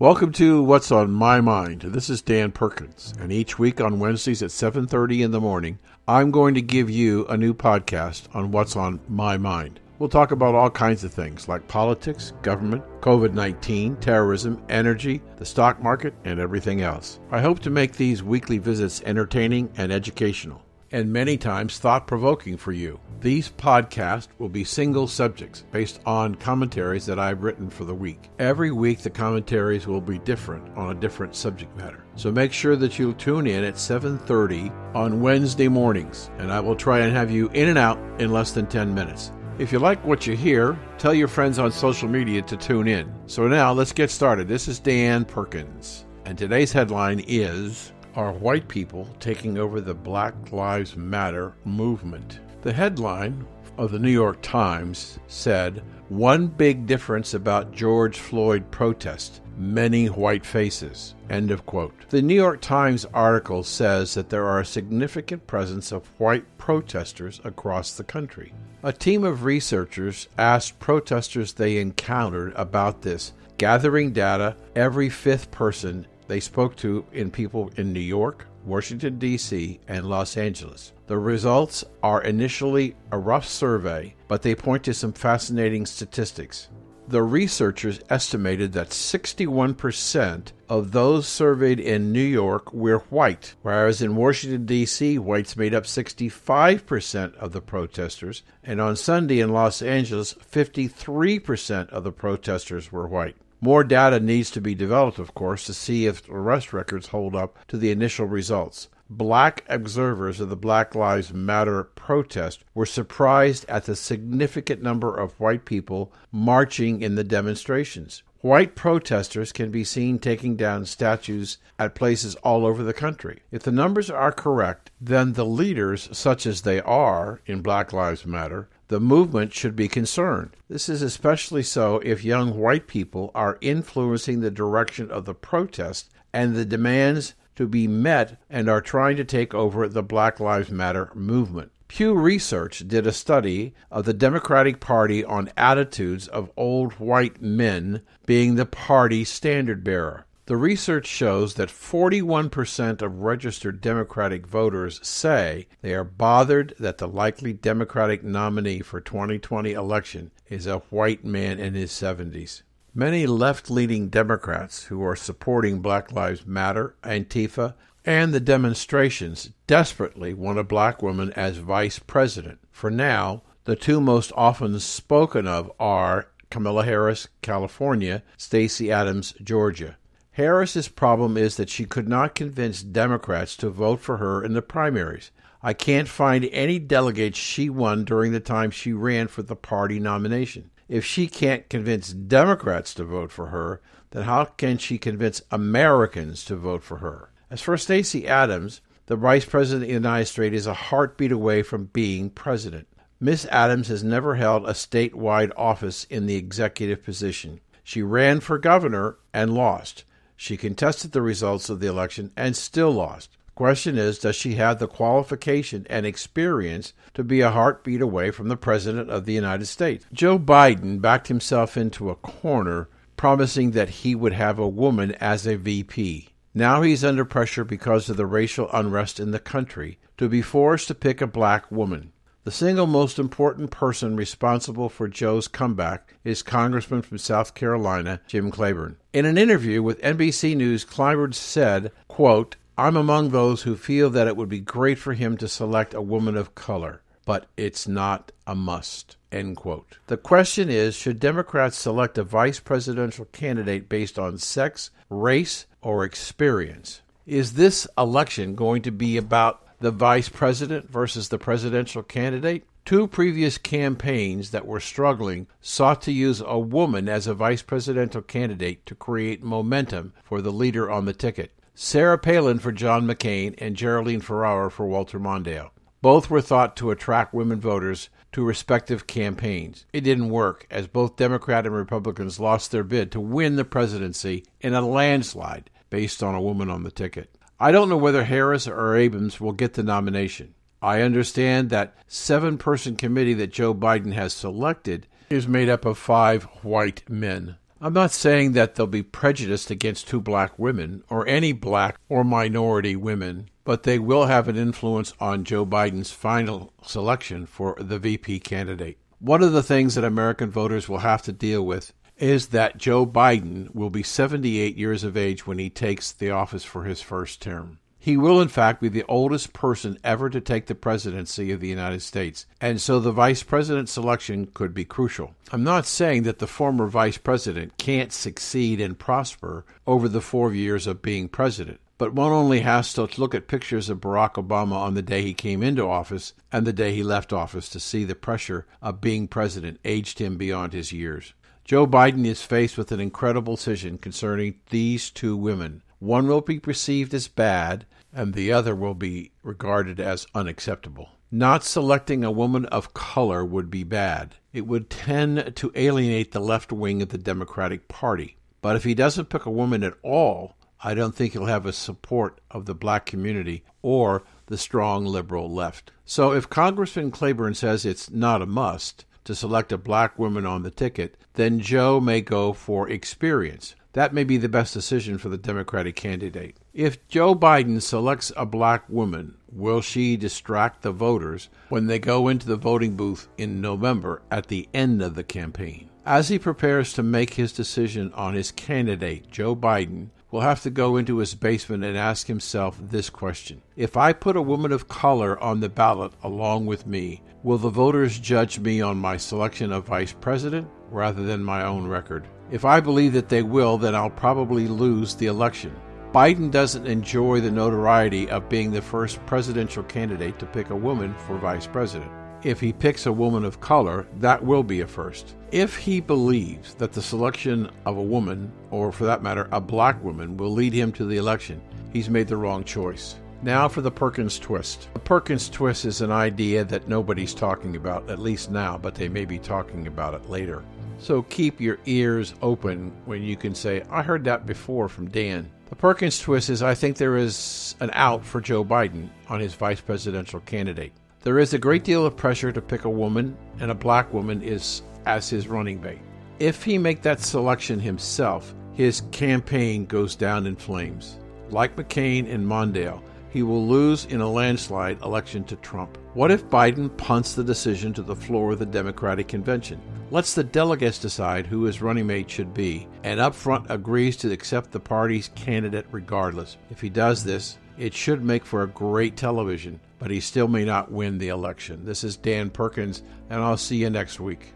Welcome to What's on My Mind. This is Dan Perkins, and each week on Wednesdays at 7:30 in the morning, I'm going to give you a new podcast on what's on my mind. We'll talk about all kinds of things like politics, government, COVID-19, terrorism, energy, the stock market, and everything else. I hope to make these weekly visits entertaining and educational and many times thought provoking for you. These podcasts will be single subjects based on commentaries that I've written for the week. Every week, the commentaries will be different on a different subject matter. So make sure that you tune in at 7:30 on Wednesday mornings, and I will try and have you in and out in less than 10 minutes. If you like what you hear, tell your friends on social media to tune in. So now let's get started. This is Dan Perkins, and today's headline is are white people taking over the Black Lives Matter movement. The headline of the New York Times said, One big difference about George Floyd protest many white faces. End of quote. The New York Times article says that there are a significant presence of white protesters across the country. A team of researchers asked protesters they encountered about this, gathering data every fifth person they spoke to in people in New York, Washington, D.C., and Los Angeles. The results are initially a rough survey, but they point to some fascinating statistics. The researchers estimated that 61% of those surveyed in New York were white, whereas in Washington, D.C., whites made up 65% of the protesters, and on Sunday in Los Angeles, 53% of the protesters were white. More data needs to be developed, of course, to see if arrest records hold up to the initial results. Black observers of the Black Lives Matter protest were surprised at the significant number of white people marching in the demonstrations. White protesters can be seen taking down statues at places all over the country. If the numbers are correct, then the leaders, such as they are in Black Lives Matter, the movement should be concerned. This is especially so if young white people are influencing the direction of the protest and the demands to be met and are trying to take over the Black Lives Matter movement. Pew Research did a study of the Democratic Party on attitudes of old white men being the party standard bearer. The research shows that 41% of registered Democratic voters say they are bothered that the likely Democratic nominee for 2020 election is a white man in his 70s. Many left-leaning Democrats who are supporting Black Lives Matter, Antifa, and the demonstrations desperately want a black woman as vice president. For now, the two most often spoken of are Kamala Harris, California, Stacey Abrams, Georgia. Harris's problem is that she could not convince Democrats to vote for her in the primaries. I can't find any delegates she won during the time she ran for the party nomination. If she can't convince Democrats to vote for her, then how can she convince Americans to vote for her? As for Stacey Adams, the Vice President of the United States is a heartbeat away from being president. Miss Adams has never held a statewide office in the executive position. She ran for governor and lost. She contested the results of the election and still lost. Question is Does she have the qualification and experience to be a heartbeat away from the President of the United States? Joe Biden backed himself into a corner, promising that he would have a woman as a VP. Now he's under pressure because of the racial unrest in the country to be forced to pick a black woman. The single most important person responsible for Joe's comeback is Congressman from South Carolina, Jim Clyburn. In an interview with NBC News, Clyburn said, quote, I'm among those who feel that it would be great for him to select a woman of color, but it's not a must. End quote. The question is should Democrats select a vice presidential candidate based on sex, race, or experience? Is this election going to be about the vice president versus the presidential candidate. Two previous campaigns that were struggling sought to use a woman as a vice presidential candidate to create momentum for the leader on the ticket. Sarah Palin for John McCain and Geraldine Ferraro for Walter Mondale. Both were thought to attract women voters to respective campaigns. It didn't work, as both Democrat and Republicans lost their bid to win the presidency in a landslide based on a woman on the ticket. I don't know whether Harris or Abrams will get the nomination. I understand that seven person committee that Joe Biden has selected is made up of five white men. I'm not saying that they'll be prejudiced against two black women or any black or minority women, but they will have an influence on Joe Biden's final selection for the VP candidate. One of the things that American voters will have to deal with is that Joe Biden will be 78 years of age when he takes the office for his first term. He will, in fact, be the oldest person ever to take the presidency of the United States, and so the vice president selection could be crucial. I'm not saying that the former vice president can't succeed and prosper over the four years of being president, but one only has to look at pictures of Barack Obama on the day he came into office and the day he left office to see the pressure of being president aged him beyond his years. Joe Biden is faced with an incredible decision concerning these two women. One will be perceived as bad, and the other will be regarded as unacceptable. Not selecting a woman of color would be bad. It would tend to alienate the left wing of the Democratic Party. But if he doesn't pick a woman at all, I don't think he'll have a support of the black community or the strong liberal left. So if Congressman Clyburn says it's not a must to select a black woman on the ticket, then Joe may go for experience. That may be the best decision for the Democratic candidate. If Joe Biden selects a black woman, will she distract the voters when they go into the voting booth in November at the end of the campaign? As he prepares to make his decision on his candidate, Joe Biden will have to go into his basement and ask himself this question If I put a woman of color on the ballot along with me, will the voters judge me on my selection of vice president rather than my own record? If I believe that they will, then I'll probably lose the election. Biden doesn't enjoy the notoriety of being the first presidential candidate to pick a woman for vice president. If he picks a woman of color, that will be a first. If he believes that the selection of a woman, or for that matter, a black woman, will lead him to the election, he's made the wrong choice. Now for the Perkins twist. The Perkins twist is an idea that nobody's talking about, at least now, but they may be talking about it later. So keep your ears open when you can say, I heard that before from Dan. The Perkins twist is I think there is an out for Joe Biden on his vice presidential candidate. There is a great deal of pressure to pick a woman, and a black woman is as his running mate. If he make that selection himself, his campaign goes down in flames. Like McCain and Mondale, he will lose in a landslide election to Trump. What if Biden punts the decision to the floor of the Democratic convention? Lets the delegates decide who his running mate should be, and up front agrees to accept the party's candidate regardless. If he does this, it should make for a great television, but he still may not win the election. This is Dan Perkins, and I'll see you next week.